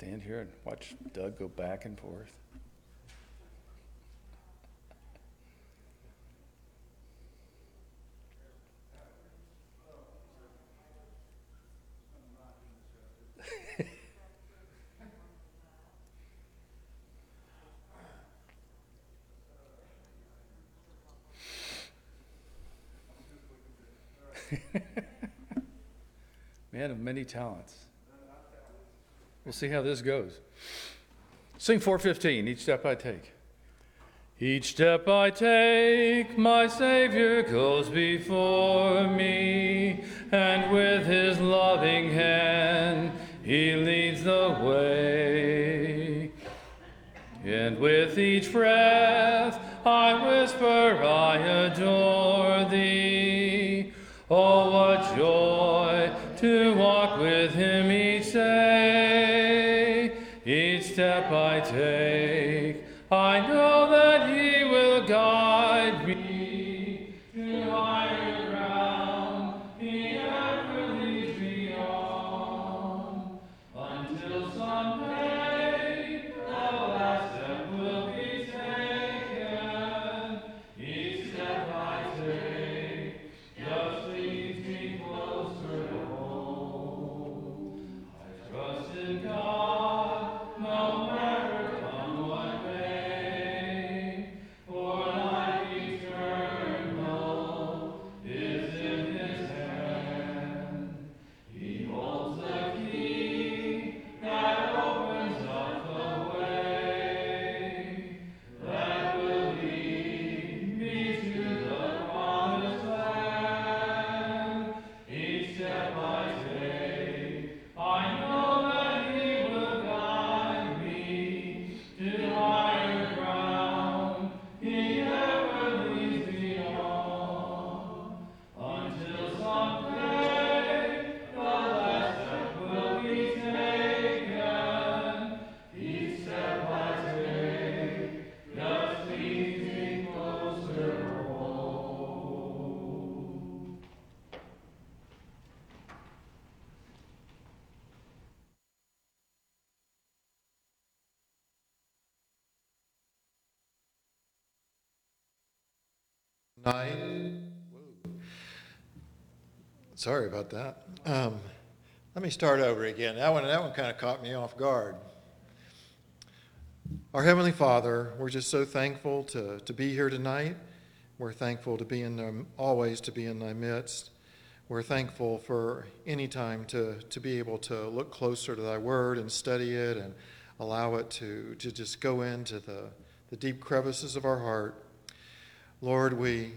stand here and watch Doug go back and forth. Man of many talents. We'll see how this goes. Sing 415, each step I take. Each step I take, my Savior goes before me, and with his loving hand, he leads the way. And with each breath, I whisper, I adore thee. Oh, what joy to walk step Sorry about that. Um, let me start over again. That one, that one kind of caught me off guard. Our Heavenly Father, we're just so thankful to, to be here tonight. We're thankful to be in the, always to be in thy midst. We're thankful for any time to, to be able to look closer to thy word and study it and allow it to, to just go into the, the deep crevices of our heart. Lord, we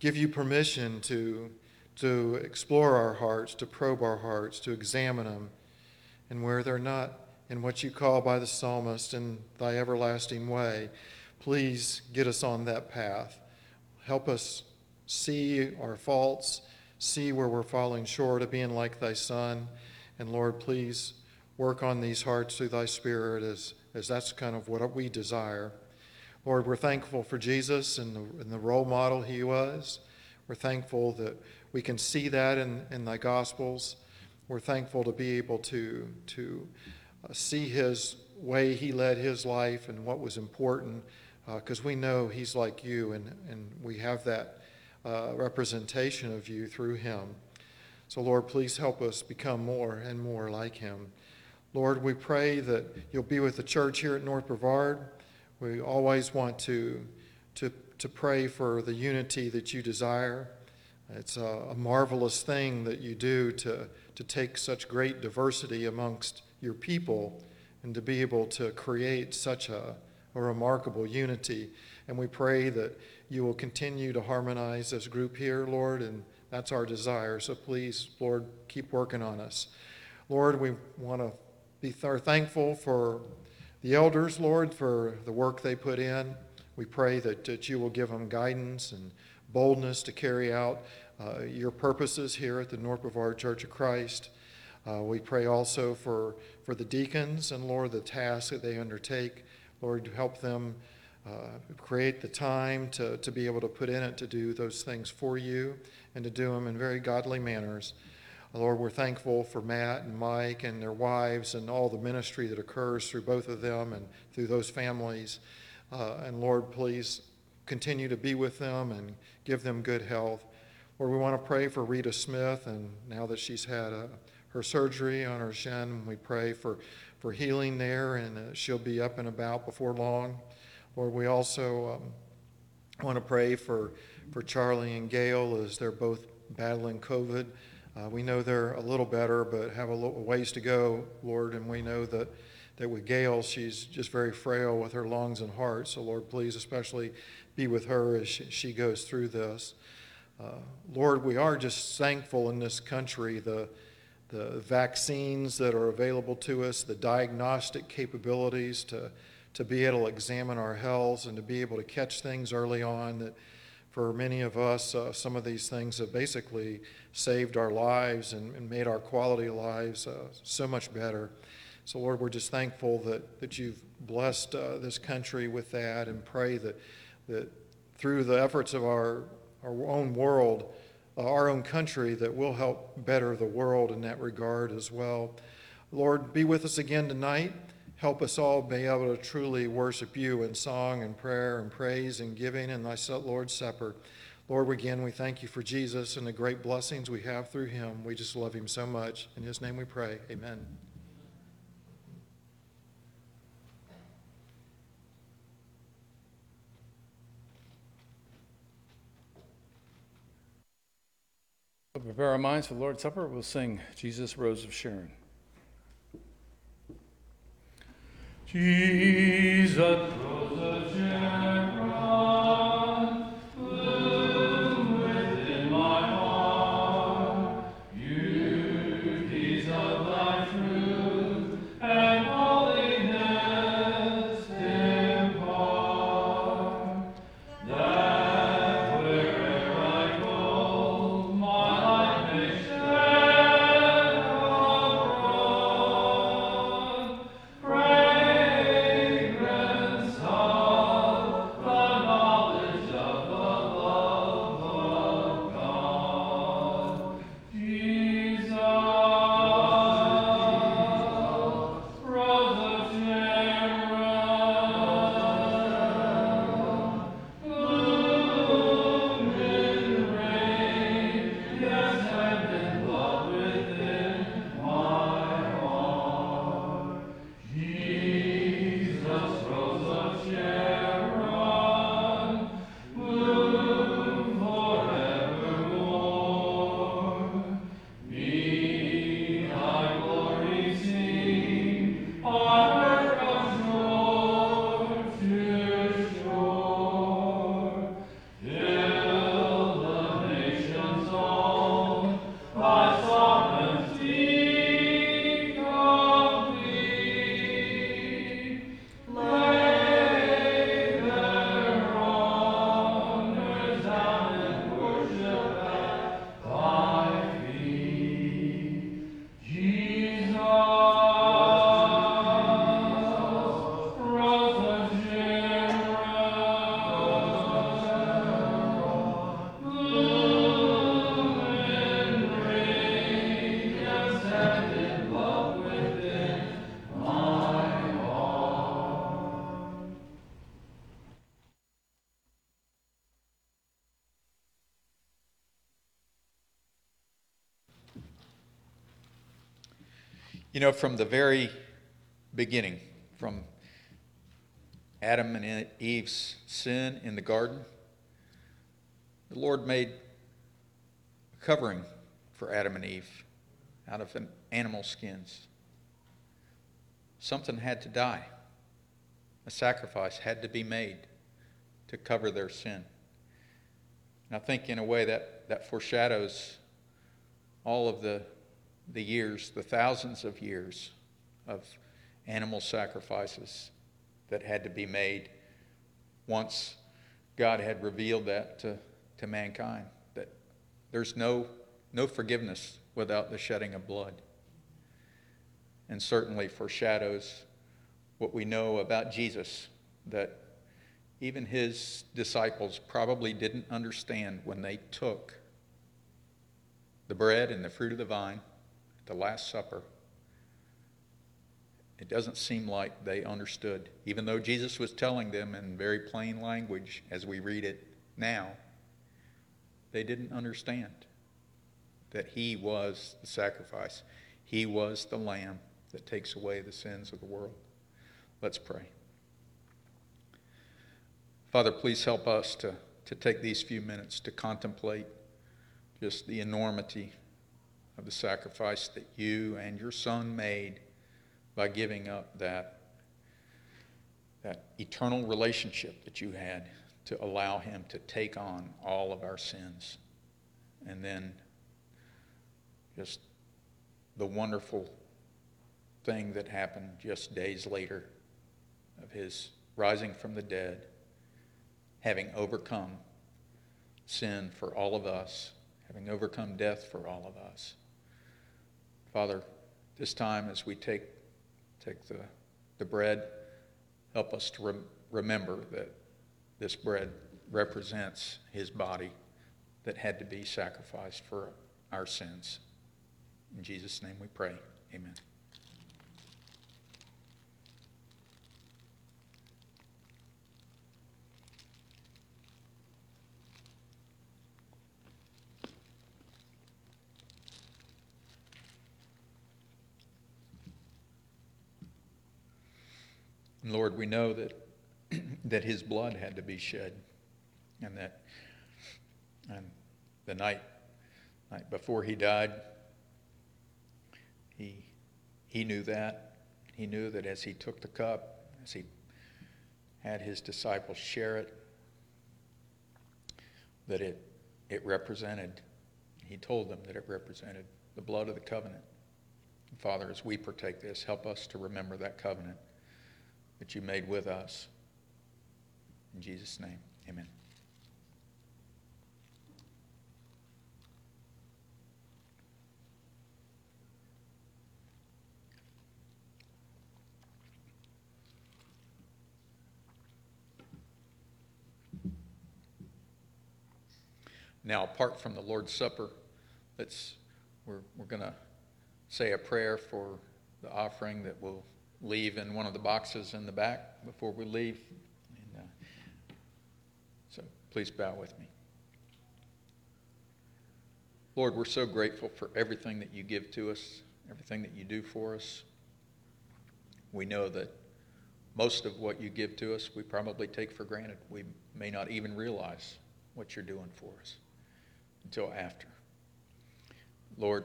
give you permission to, to explore our hearts, to probe our hearts, to examine them. And where they're not in what you call by the psalmist in thy everlasting way, please get us on that path. Help us see our faults, see where we're falling short of being like thy Son. And Lord, please work on these hearts through thy Spirit as, as that's kind of what we desire. Lord, we're thankful for Jesus and the, and the role model he was. We're thankful that we can see that in, in thy Gospels. We're thankful to be able to, to uh, see his way he led his life and what was important because we know he's like you and, and we have that uh, representation of you through him. So, Lord, please help us become more and more like him. Lord, we pray that you'll be with the church here at North Brevard. We always want to, to, to pray for the unity that you desire. It's a, a, marvelous thing that you do to, to take such great diversity amongst your people and to be able to create such a, a remarkable unity. And we pray that you will continue to harmonize this group here, Lord, and that's our desire. So please, Lord, keep working on us. Lord, we want to be th- thankful for the elders, Lord, for the work they put in. We pray that, that you will give them guidance and boldness to carry out uh, your purposes here at the North Brevard Church of Christ. Uh, we pray also for, for the deacons and, Lord, the tasks that they undertake. Lord, help them uh, create the time to, to be able to put in it to do those things for you and to do them in very godly manners. Lord, we're thankful for Matt and Mike and their wives and all the ministry that occurs through both of them and through those families. Uh, and Lord, please continue to be with them and give them good health. Lord, we want to pray for Rita Smith, and now that she's had uh, her surgery on her shin, we pray for, for healing there, and uh, she'll be up and about before long. Lord, we also um, want to pray for, for Charlie and Gail as they're both battling COVID. Uh, we know they're a little better, but have a little ways to go, Lord, and we know that, that with Gail, she's just very frail with her lungs and heart. So, Lord, please especially be with her as she, she goes through this. Uh, Lord, we are just thankful in this country, the, the vaccines that are available to us, the diagnostic capabilities to, to be able to examine our health and to be able to catch things early on that for many of us, uh, some of these things have basically saved our lives and, and made our quality lives uh, so much better. So, Lord, we're just thankful that, that you've blessed uh, this country with that and pray that, that through the efforts of our, our own world, uh, our own country, that we'll help better the world in that regard as well. Lord, be with us again tonight. Help us all be able to truly worship you in song and prayer and praise and giving in thy Lord's Supper. Lord, again, we thank you for Jesus and the great blessings we have through him. We just love him so much. In his name we pray. Amen. Prepare our minds for the Lord's Supper. We'll sing Jesus Rose of Sharon. Jesus Rose of Sharon. You know, from the very beginning, from Adam and Eve's sin in the garden, the Lord made a covering for Adam and Eve out of animal skins. Something had to die. A sacrifice had to be made to cover their sin. And I think, in a way, that, that foreshadows all of the the years, the thousands of years of animal sacrifices that had to be made once God had revealed that to, to mankind, that there's no, no forgiveness without the shedding of blood. And certainly foreshadows what we know about Jesus, that even his disciples probably didn't understand when they took the bread and the fruit of the vine the Last Supper, it doesn't seem like they understood. Even though Jesus was telling them in very plain language as we read it now, they didn't understand that He was the sacrifice, He was the Lamb that takes away the sins of the world. Let's pray. Father, please help us to, to take these few minutes to contemplate just the enormity of the sacrifice that you and your Son made by giving up that, that eternal relationship that you had to allow Him to take on all of our sins. And then just the wonderful thing that happened just days later of His rising from the dead, having overcome sin for all of us, having overcome death for all of us. Father, this time as we take take the, the bread. Help us to rem- remember that this bread represents his body that had to be sacrificed for our sins. In Jesus' name we pray. Amen. And Lord, we know that, that his blood had to be shed and that and the night, night before he died, he, he knew that. He knew that as he took the cup, as he had his disciples share it, that it, it represented, he told them that it represented the blood of the covenant. Father, as we partake this, help us to remember that covenant that you made with us. In Jesus' name, amen. Now, apart from the Lord's Supper, let's, we're, we're going to say a prayer for the offering that will leave in one of the boxes in the back before we leave. And, uh, so please bow with me. Lord, we're so grateful for everything that you give to us, everything that you do for us. We know that most of what you give to us, we probably take for granted. We may not even realize what you're doing for us until after. Lord,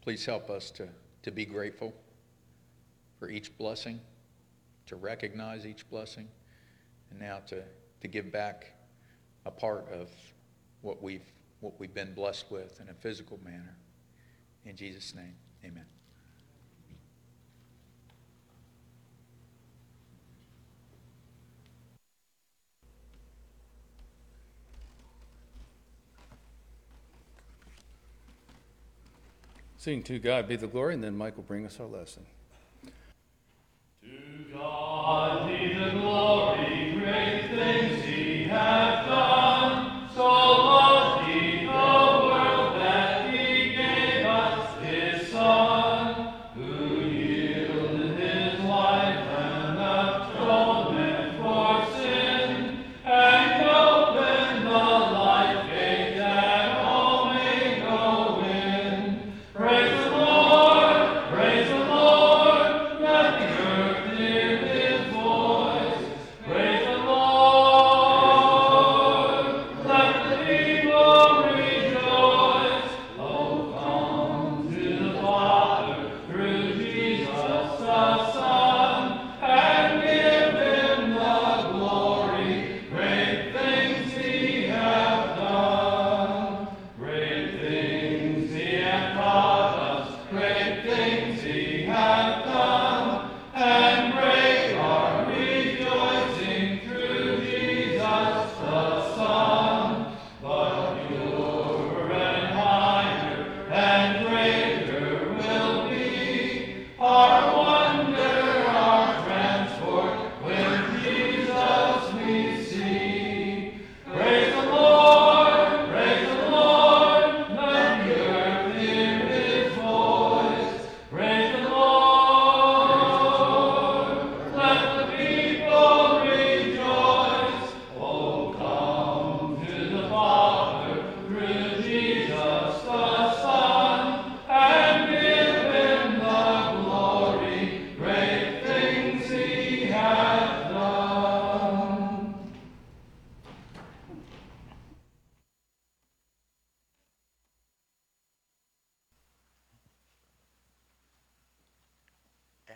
please help us to, to be grateful for each blessing, to recognize each blessing, and now to, to give back a part of what we've, what we've been blessed with in a physical manner. In Jesus' name, amen. Sing to God be the glory, and then Mike will bring us our lesson. God be the glory, great things he hath done.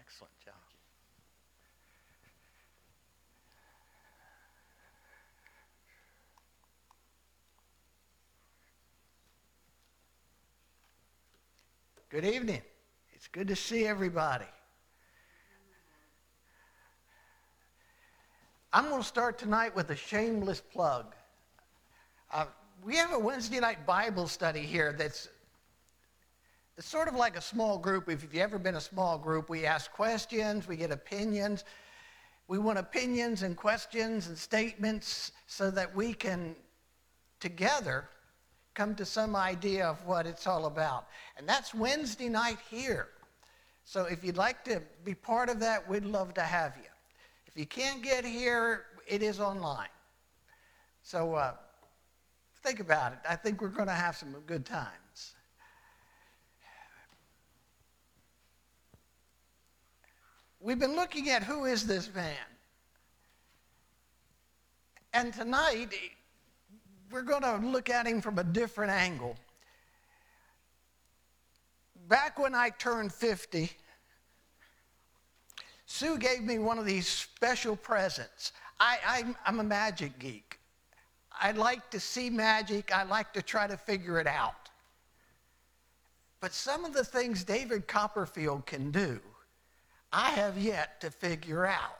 Excellent job. Good evening. It's good to see everybody. I'm going to start tonight with a shameless plug. Uh, we have a Wednesday night Bible study here that's it's sort of like a small group. If you've ever been a small group, we ask questions, we get opinions. We want opinions and questions and statements so that we can together come to some idea of what it's all about. And that's Wednesday night here. So if you'd like to be part of that, we'd love to have you. If you can't get here, it is online. So uh, think about it. I think we're going to have some good times. We've been looking at who is this man. And tonight, we're going to look at him from a different angle. Back when I turned 50, Sue gave me one of these special presents. I, am a magic geek. I like to see magic, I like to try to figure it out. But some of the things David Copperfield can do, I have yet to figure out.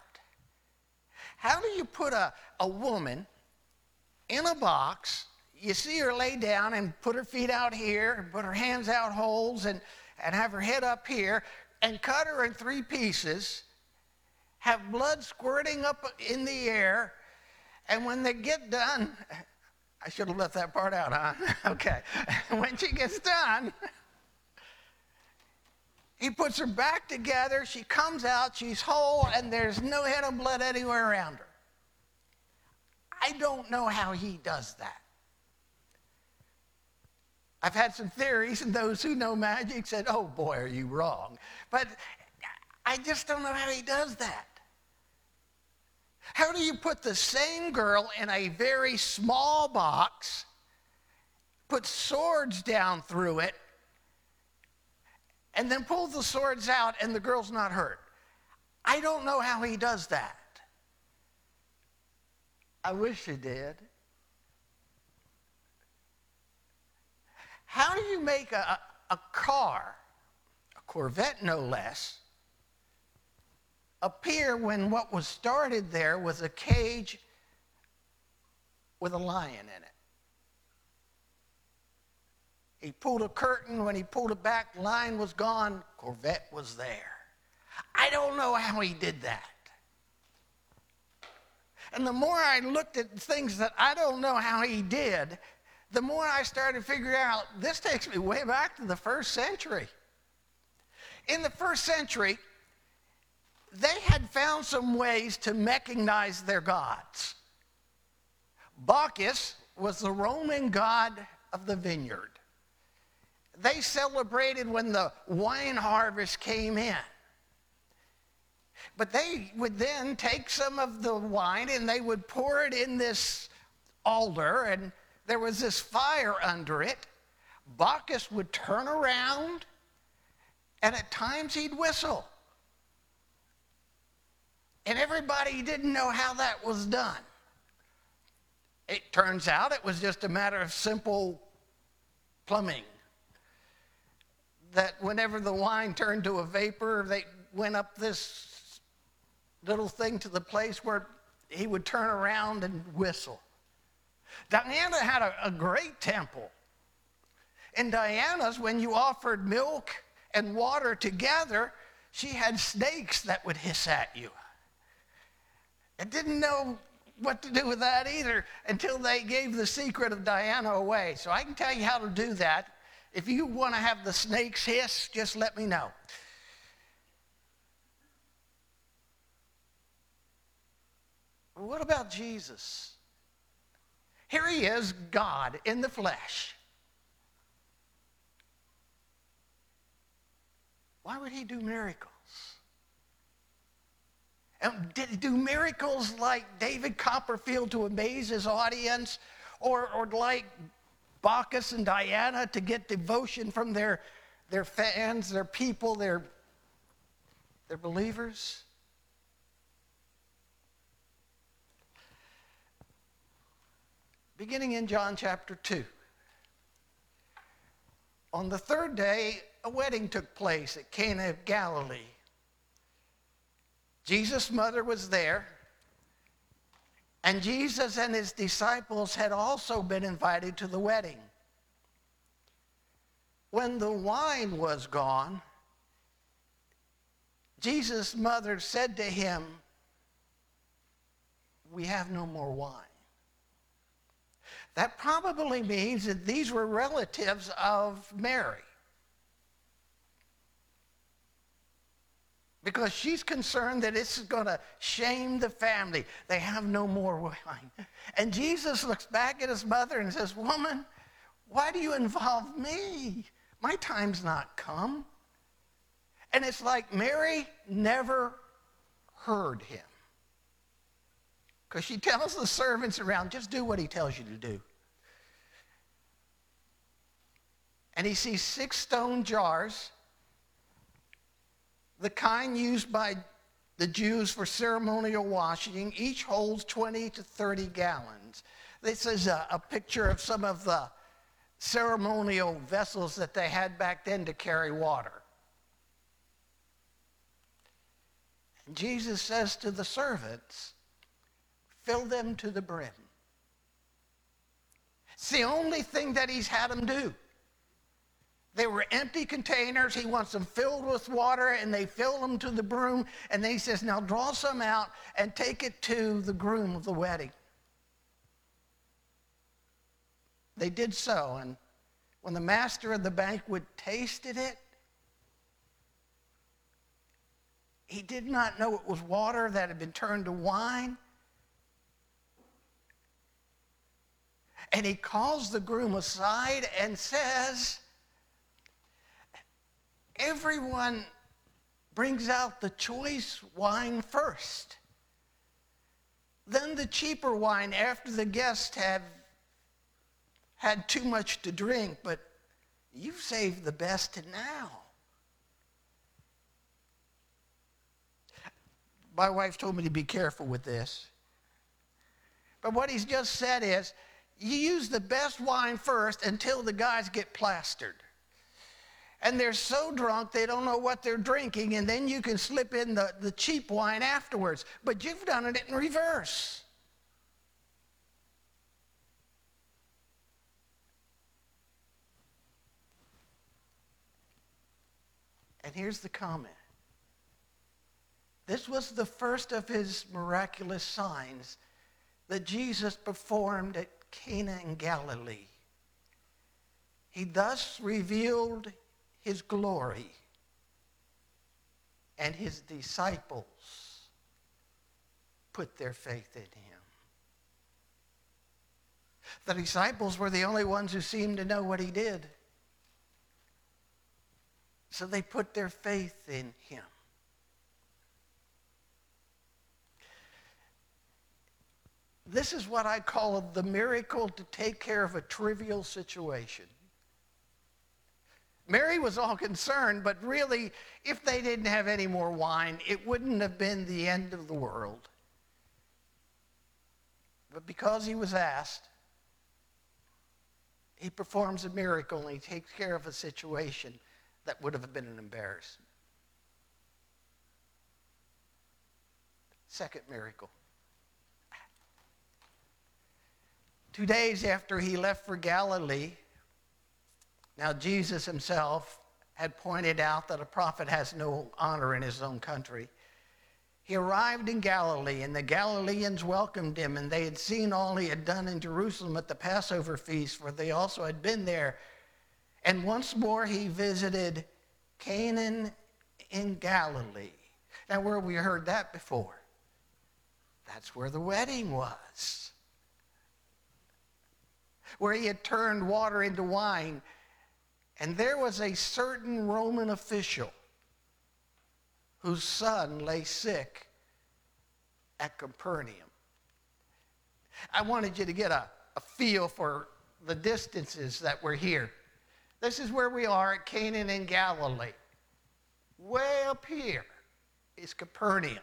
How do you put a, a woman in a box? You see her lay down and put her feet out here and put her hands out holes and, and have her head up here and cut her in three pieces, have blood squirting up in the air, and when they get done, I should have left that part out, huh? okay. when she gets done, he puts her back together. She comes out, she's whole, and there's no head of blood anywhere around her. I don't know how he does that. I've had some theories, and those who know magic said, oh boy, are you wrong. But I just don't know how he does that. How do you put the same girl in a very small box, put swords down through it, and then pull the swords out and the girl's not hurt. I don't know how he does that. I wish he did. How do you make a, a car, a Corvette no less, appear when what was started there was a cage with a lion in it? He pulled a curtain. When he pulled it back, line was gone. Corvette was there. I don't know how he did that. And the more I looked at things that I don't know how he did, the more I started figuring out this takes me way back to the first century. In the first century, they had found some ways to mechanize their gods. Bacchus was the Roman god of the vineyard they celebrated when the wine harvest came in. But they would then take some of the wine and they would pour it in this altar, and there was this fire under it. Bacchus would turn around, and at times he'd whistle. And everybody didn't know how that was done. It turns out it was just a matter of simple plumbing that whenever the wine turned to a vapor, they went up this little thing to the place where he would turn around and whistle. Diana had a, a great temple. In Diana's, when you offered milk and water together, she had snakes that would hiss at you. I didn't know what to do with that either until they gave the secret of Diana away. So I can tell you how to do that if you want to have the snakes hiss, just let me know. What about Jesus? Here he is, God in the flesh. Why would he do miracles? And did he do miracles like David Copperfield to amaze his audience? Or, or like Bacchus and Diana to get devotion from their, their fans, their people, their They're believers. Beginning in John chapter 2. On the third day, a wedding took place at Cana of Galilee. Jesus' mother was there, and Jesus and his disciples had also been invited to the wedding. When the wine was gone, Jesus' mother said to him, We have no more wine. That probably means that these were relatives of Mary. Because she's concerned that this is going to shame the family. They have no more wine. And Jesus looks back at his mother and says, Woman, why do you involve me? My time's not come. And it's like Mary never heard him. Because she tells the servants around, just do what he tells you to do. And he sees six stone jars, the kind used by the Jews for ceremonial washing. Each holds 20 to 30 gallons. This is a, a picture of some of the ceremonial vessels that they had back then to carry water. And Jesus says to the servants, fill them to the brim. It's the only thing that he's had them do. They were empty containers. He wants them filled with water, and they fill them to the brim. And then he says, Now draw some out and take it to the groom of the wedding. They did so, and when the master of the banquet tasted it, he did not know it was water that had been turned to wine. And he calls the groom aside and says, Everyone brings out the choice wine first. Then the cheaper wine after the guests have had too much to drink, but you've saved the best now. My wife told me to be careful with this. But what he's just said is you use the best wine first until the guys get plastered. And they're so drunk they don't know what they're drinking, and then you can slip in the, the cheap wine afterwards. But you've done it in reverse. And here's the comment this was the first of his miraculous signs that Jesus performed at Cana in Galilee. He thus revealed his glory, and his disciples put their faith in him. The disciples were the only ones who seemed to know what he did. So they put their faith in him. This is what I call the miracle to take care of a trivial situation. Mary was all concerned, but really, if they didn't have any more wine, it wouldn't have been the end of the world. But because he was asked, he performs a miracle and he takes care of a situation that would have been an embarrassment. Second miracle. Two days after he left for Galilee, now Jesus himself had pointed out that a prophet has no honor in his own country. He arrived in Galilee, and the Galileans welcomed him, and they had seen all he had done in Jerusalem at the Passover feast, for they also had been there. And once more he visited Canaan in Galilee. Now, where we heard that before? That's where the wedding was where he had turned water into wine. And there was a certain Roman official whose son lay sick at Capernaum. I wanted you to get a, a feel for the distances that we're here. This is where we are at Canaan in Galilee, way up here. is Capernaum.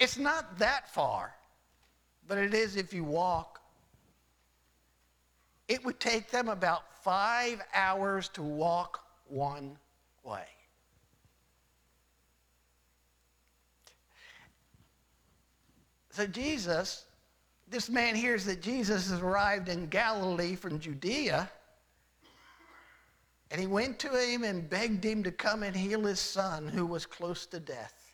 It's not that far, but it is if you walk. It would take them about five hours to walk one way. So Jesus, this man hears that Jesus has arrived in Galilee from Judea. And he went to him and begged him to come and heal his son who was close to death.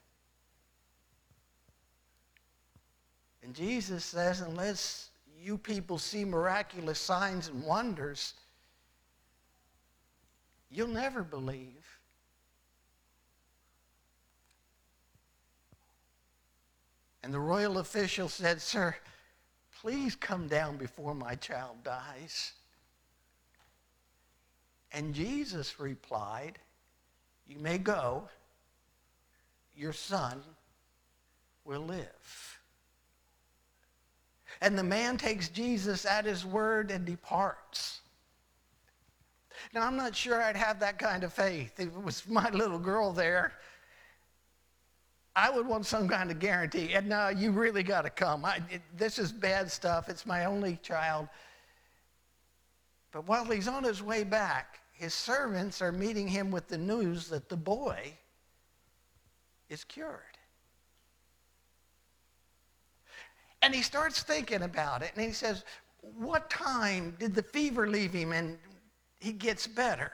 And Jesus says, unless you people see miraculous signs and wonders, you'll never believe. And the royal official said, Sir, please come down before my child dies. And Jesus replied, You may go, your son will live. And the man takes Jesus at his word and departs. Now, I'm not sure I'd have that kind of faith. If it was my little girl there, I would want some kind of guarantee. And no, you really got to come. I, it, this is bad stuff. It's my only child. But while he's on his way back, his servants are meeting him with the news that the boy is cured. And he starts thinking about it, and he says, What time did the fever leave him and he gets better?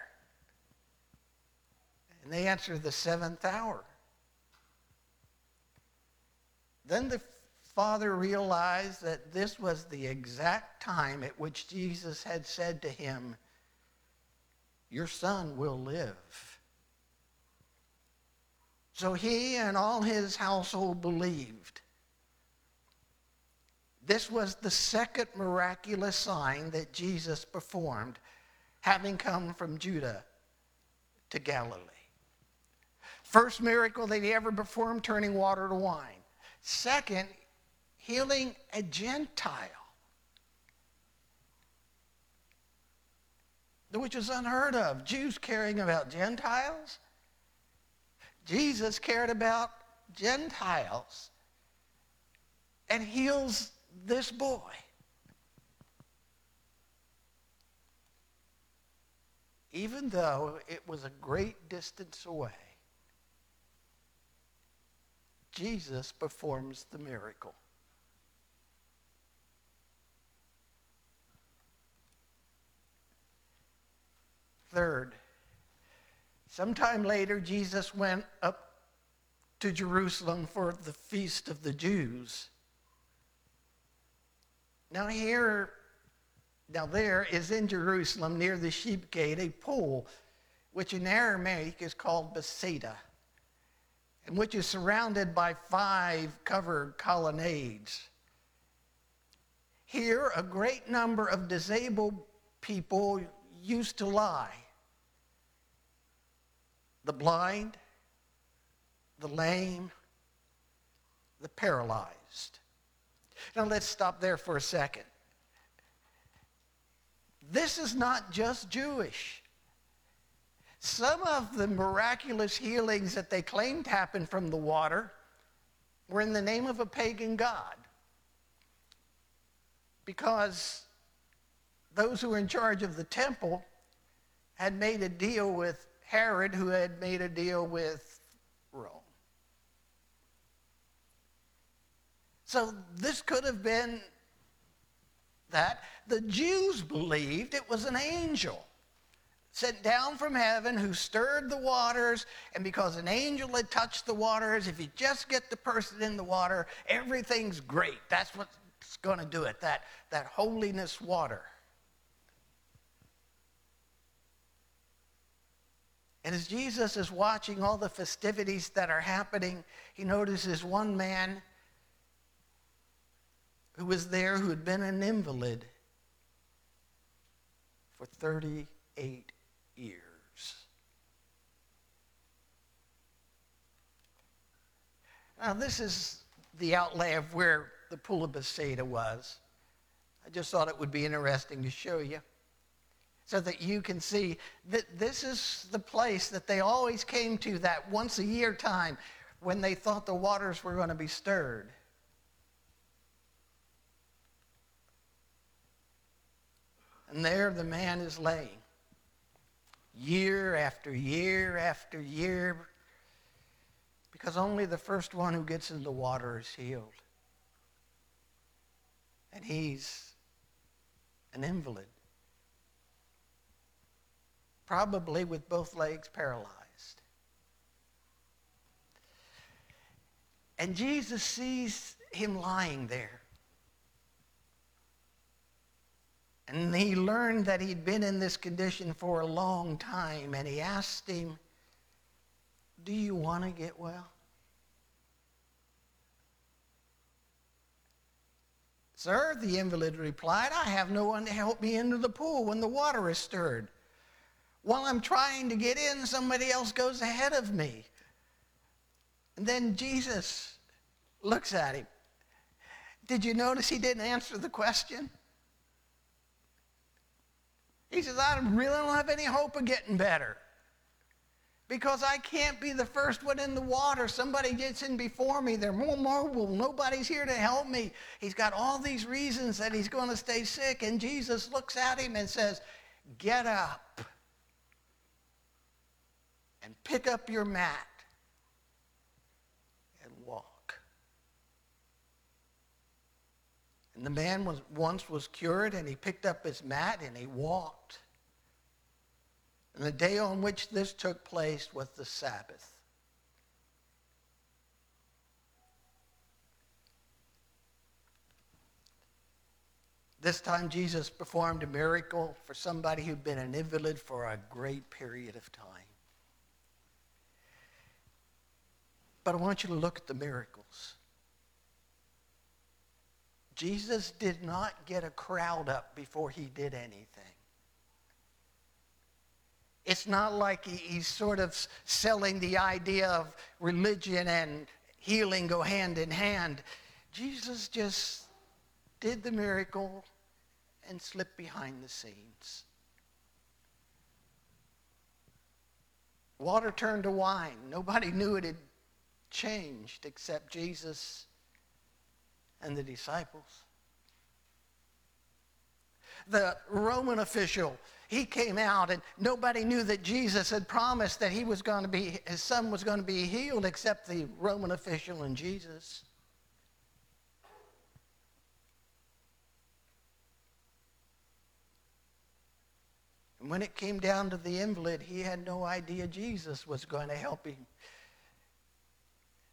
And they answer, The seventh hour. Then the father realized that this was the exact time at which Jesus had said to him, Your son will live. So he and all his household believed. This was the second miraculous sign that Jesus performed, having come from Judea to Galilee. First miracle that he ever performed, turning water to wine. Second, healing a Gentile, which was unheard of. Jews caring about Gentiles. Jesus cared about Gentiles and heals this boy. Even though it was a great distance away, Jesus performs the miracle. Third, sometime later, Jesus went up to Jerusalem for the feast of the Jews. Now here, now there is in Jerusalem near the sheep gate a pool, which in Aramaic is called Bethesda, and which is surrounded by five covered colonnades. Here, a great number of disabled people used to lie. The blind, the lame, the paralyzed. Now let's stop there for a second. This is not just Jewish. Some of the miraculous healings that they claimed happened from the water were in the name of a pagan god. Because those who were in charge of the temple had made a deal with Herod, who had made a deal with So this could have been that. The Jews believed it was an angel sent down from heaven who stirred the waters, and because an angel had touched the waters, if you just get the person in the water, everything's great. That's what's going to do it, that, that holiness water. And as Jesus is watching all the festivities that are happening, he notices one man who was there who had been an invalid for 38 years. Now, this is the outlay of where the pool of Bethesda was. I just thought it would be interesting to show you. so that you can see that this is the place that they always came to that once a year time when they thought the waters were going to be stirred. And there the man is laying, year after year after year, because only the first one who gets in the water is healed. And he's an invalid, probably with both legs paralyzed. And Jesus sees him lying there. And he learned that he'd been in this condition for a long time, and he asked him, Do you want to get well? Sir, the invalid replied, I have no one to help me into the pool when the water is stirred. While I'm trying to get in, somebody else goes ahead of me. And then Jesus looks at him. Did you notice he didn't answer the question? He says, I really don't have any hope of getting better because I can't be the first one in the water. Somebody gets in before me. They're more mobile. Nobody's here to help me. He's got all these reasons that he's going to stay sick. And Jesus looks at him and says, Get up and pick up your mat and walk. And the man was once was cured and he picked up his mat and he walked. And the day on which this took place was the Sabbath. This time, Jesus performed a miracle for somebody who'd been an invalid for a great period of time. But I want you to look at the miracles. Jesus did not get a crowd up before he did anything. It's not like he's sort of selling the idea of religion and healing go hand in hand. Jesus just did the miracle and slipped behind the scenes. Water turned to wine. Nobody knew it had changed except Jesus and the disciples. The Roman official, he came out and nobody knew that Jesus had promised that he was going to be his son was going to be healed except the Roman official and Jesus. And when it came down to the invalid, he had no idea Jesus was going to help him.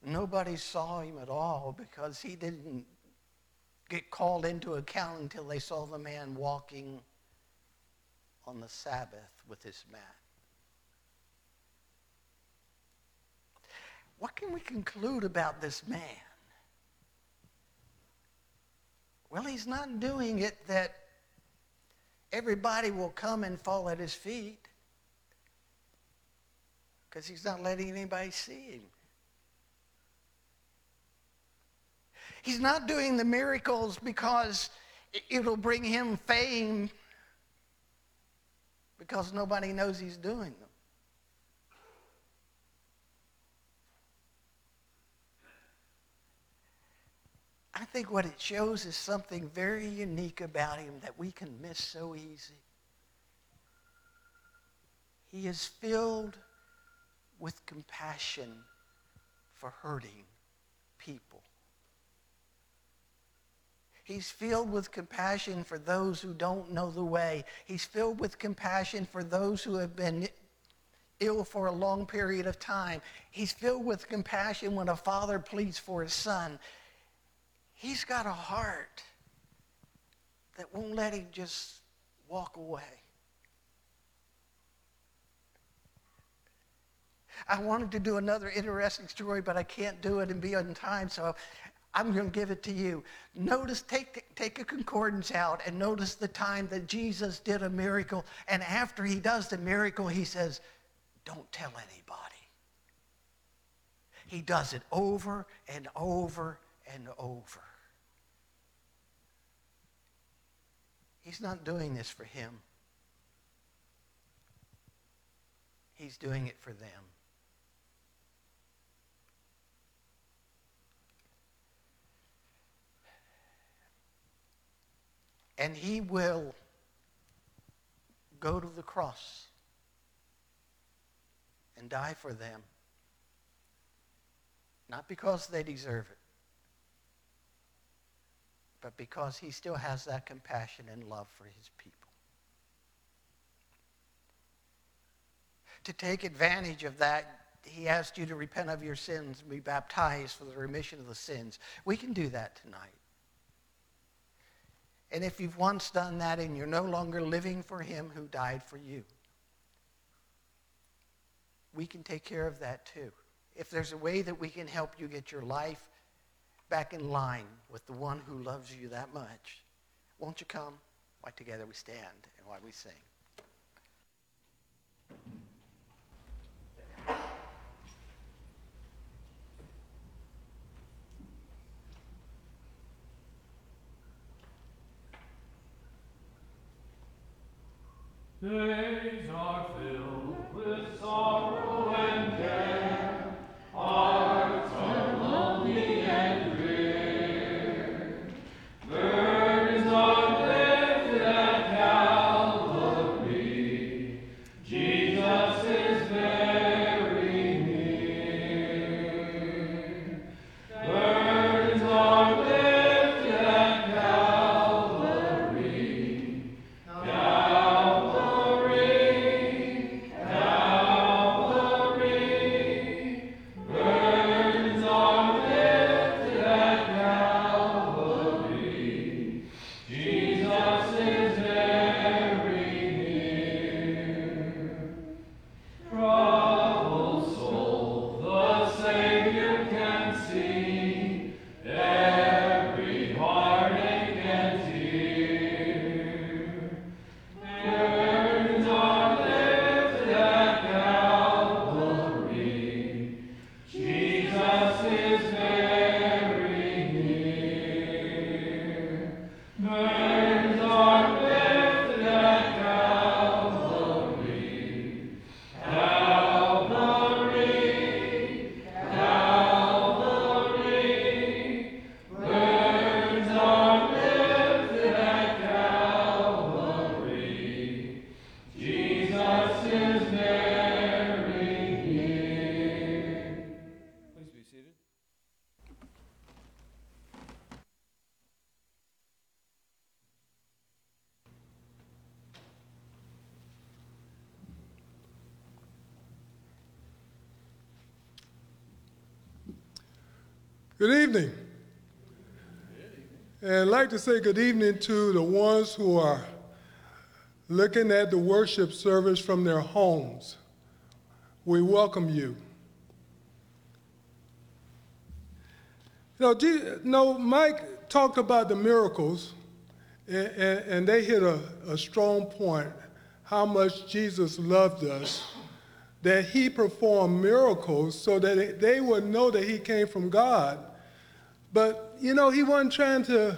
Nobody saw him at all because he didn't get called into account until they saw the man walking on the Sabbath with his mat. What can we conclude about this man? Well, he's not doing it that everybody will come and fall at his feet because he's not letting anybody see him. He's not doing the miracles because it'll bring him fame because nobody knows he's doing them. I think what it shows is something very unique about him that we can miss so easy. He is filled with compassion for hurting people. He's filled with compassion for those who don't know the way. He's filled with compassion for those who have been ill for a long period of time. He's filled with compassion when a father pleads for his son. He's got a heart that won't let him just walk away. I wanted to do another interesting story, but I can't do it and be on time, so I'm going to give it to you. Notice, take, take a concordance out and notice the time that Jesus did a miracle. And after he does the miracle, he says, Don't tell anybody. He does it over and over and over. He's not doing this for him. He's doing it for them. And he will go to the cross and die for them. Not because they deserve it, but because he still has that compassion and love for his people. To take advantage of that, he asked you to repent of your sins and be baptized for the remission of the sins. We can do that tonight. And if you've once done that and you're no longer living for him who died for you, we can take care of that too. If there's a way that we can help you get your life back in line with the one who loves you that much, won't you come? Why together we stand and why we sing. Days Burdens like to say good evening to the ones who are looking at the worship service from their homes. We welcome you. You know, you know Mike talked about the miracles, and, and, and they hit a, a strong point how much Jesus loved us, that he performed miracles so that they would know that he came from God. But, you know, he wasn't trying to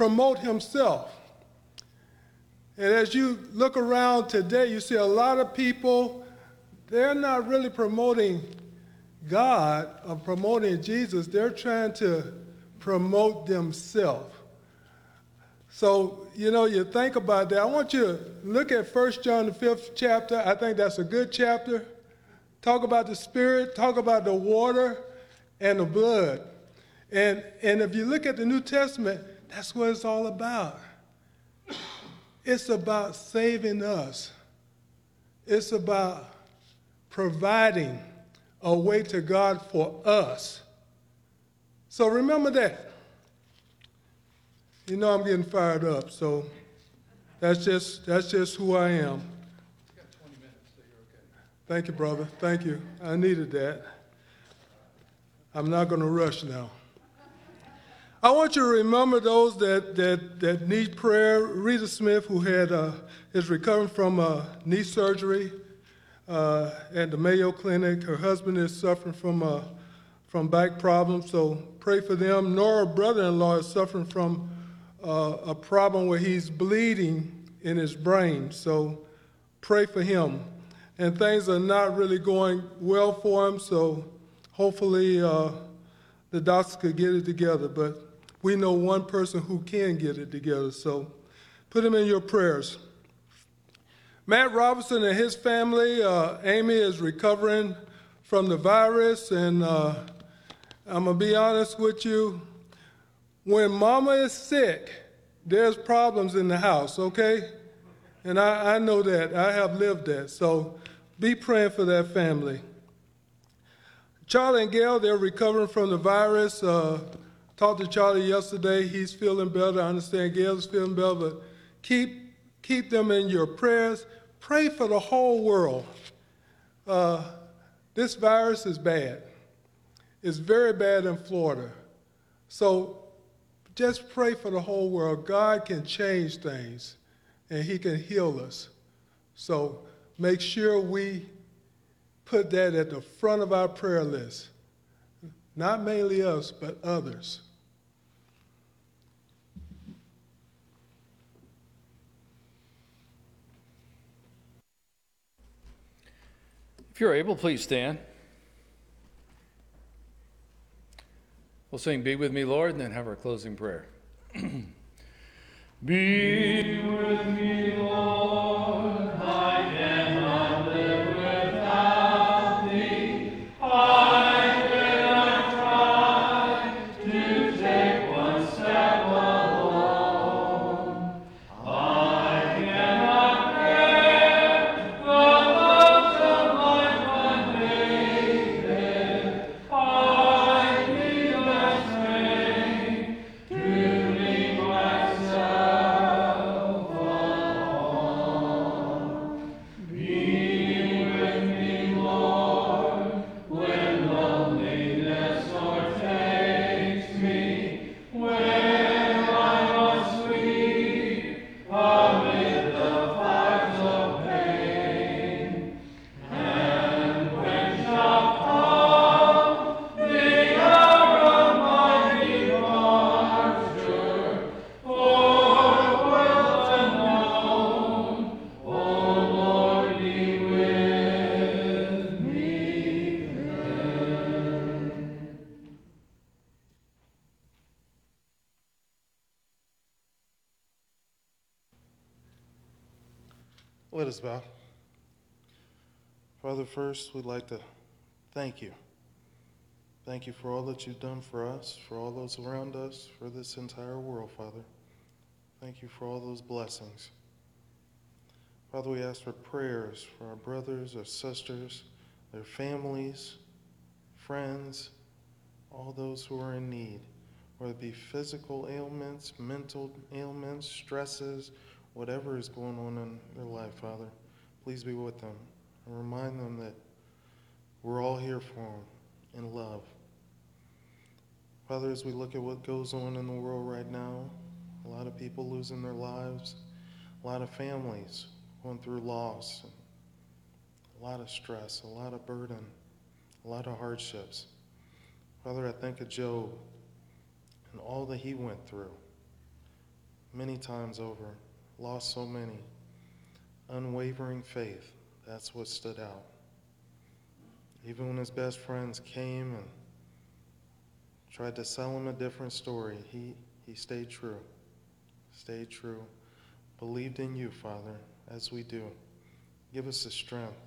promote himself. And as you look around today, you see a lot of people, they're not really promoting God or promoting Jesus, they're trying to promote themselves. So, you know, you think about that. I want you to look at 1 John, the fifth chapter. I think that's a good chapter. Talk about the Spirit, talk about the water and the blood. And, and if you look at the New Testament, that's what it's all about. It's about saving us, it's about providing a way to God for us. So remember that. You know I'm getting fired up, so that's just that's just who I am. Thank you, brother. Thank you. I needed that. I'm not going to rush now. I want you to remember those that, that, that need prayer. Rita Smith, who had uh, is recovering from uh, knee surgery uh, at the Mayo Clinic. Her husband is suffering from uh, from back problems, so pray for them. Nora, brother-in-law, is suffering from uh, a problem where he's bleeding in his brain, so pray for him. and things are not really going well for him. So hopefully uh, the doctors could get it together. But we know one person who can get it together. So put him in your prayers. Matt Robinson and his family, uh, Amy is recovering from the virus, and uh, I'm gonna be honest with you. When mama is sick, there's problems in the house, okay? And I, I know that. I have lived that. So be praying for that family. Charlie and Gail, they're recovering from the virus. Uh, talked to Charlie yesterday. He's feeling better. I understand Gail's feeling better, but keep, keep them in your prayers. Pray for the whole world. Uh, this virus is bad. It's very bad in Florida. So just pray for the whole world. God can change things and He can heal us. So make sure we put that at the front of our prayer list. Not mainly us, but others. If you're able, please stand. We'll sing Be With Me, Lord, and then have our closing prayer. Be with me, Lord. I cannot first, we'd like to thank you. Thank you for all that you've done for us, for all those around us, for this entire world, Father. Thank you for all those blessings. Father, we ask for prayers for our brothers, our sisters, their families, friends, all those who are in need, whether it be physical ailments, mental ailments, stresses, whatever is going on in their life, Father. Please be with them and remind them that we're all here for them in love. Father, as we look at what goes on in the world right now, a lot of people losing their lives, a lot of families going through loss, a lot of stress, a lot of burden, a lot of hardships. Father, I think of Job and all that he went through many times over, lost so many. Unwavering faith, that's what stood out. Even when his best friends came and tried to sell him a different story, he, he stayed true. Stayed true. Believed in you, Father, as we do. Give us the strength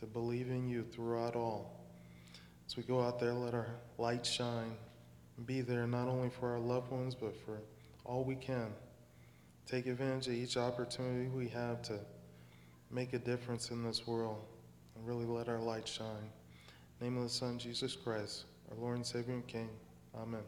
to believe in you throughout all. As we go out there, let our light shine and be there not only for our loved ones, but for all we can. Take advantage of each opportunity we have to make a difference in this world and really let our light shine. In the name of the Son, Jesus Christ, our Lord and Savior and King. Amen.